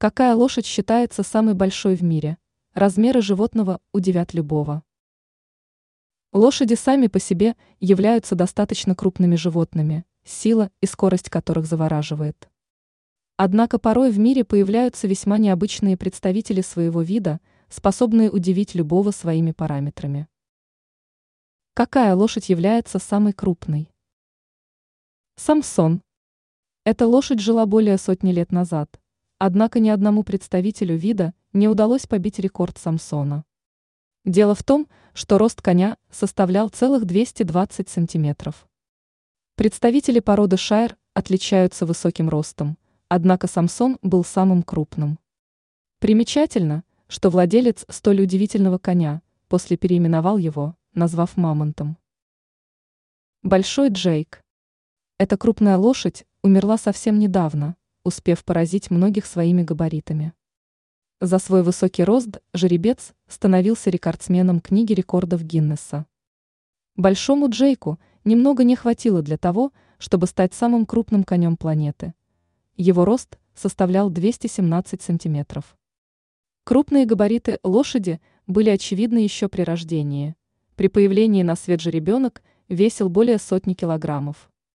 Какая лошадь считается самой большой в мире? Размеры животного удивят любого. Лошади сами по себе являются достаточно крупными животными, сила и скорость которых завораживает. Однако порой в мире появляются весьма необычные представители своего вида, способные удивить любого своими параметрами. Какая лошадь является самой крупной? Самсон. Эта лошадь жила более сотни лет назад. Однако ни одному представителю вида не удалось побить рекорд Самсона. Дело в том, что рост коня составлял целых 220 сантиметров. Представители породы шайр отличаются высоким ростом, однако Самсон был самым крупным. Примечательно, что владелец столь удивительного коня после переименовал его, назвав мамонтом. Большой Джейк. Эта крупная лошадь умерла совсем недавно, успев поразить многих своими габаритами. За свой высокий рост жеребец становился рекордсменом книги рекордов Гиннесса. Большому Джейку немного не хватило для того, чтобы стать самым крупным конем планеты. Его рост составлял 217 сантиметров. Крупные габариты лошади были очевидны еще при рождении. При появлении на свет жеребенок весил более сотни килограммов.